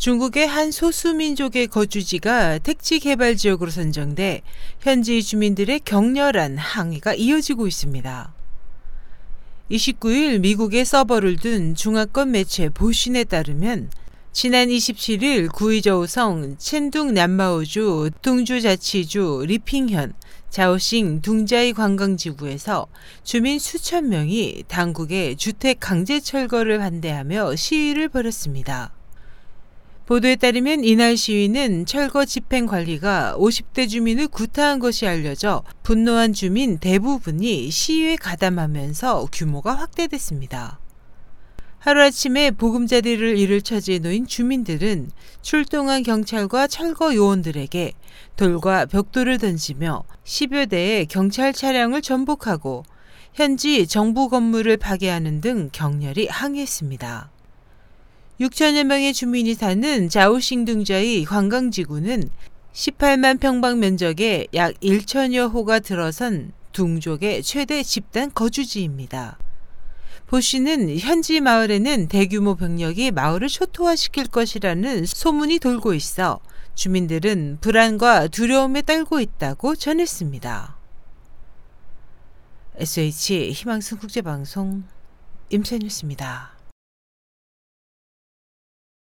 중국의 한 소수민족의 거주지가 택지 개발 지역으로 선정돼 현지 주민들의 격렬한 항의가 이어지고 있습니다. 29일 미국의 서버를 둔 중화권 매체 보신에 따르면 지난 27일 구이저우성 첸둥 남마오주 둥주자치주 리핑현 자오싱 둥자이 관광지구에서 주민 수천 명이 당국의 주택 강제 철거를 반대하며 시위를 벌였습니다. 보도에 따르면 이날 시위는 철거 집행 관리가 50대 주민을 구타한 것이 알려져 분노한 주민 대부분이 시위에 가담하면서 규모가 확대됐습니다. 하루아침에 보금자리를 잃을 처지에 놓인 주민들은 출동한 경찰과 철거 요원들에게 돌과 벽돌을 던지며 10여 대의 경찰 차량을 전복하고 현지 정부 건물을 파괴하는 등 격렬히 항의했습니다. 6천여 명의 주민이 사는 자오싱둥자의 관광지구는 18만 평방 면적에 약 1천여 호가 들어선 둥족의 최대 집단 거주지입니다. 보 씨는 현지 마을에는 대규모 병력이 마을을 초토화시킬 것이라는 소문이 돌고 있어 주민들은 불안과 두려움에 떨고 있다고 전했습니다. SH 희망성 국제방송 임찬이었습니다.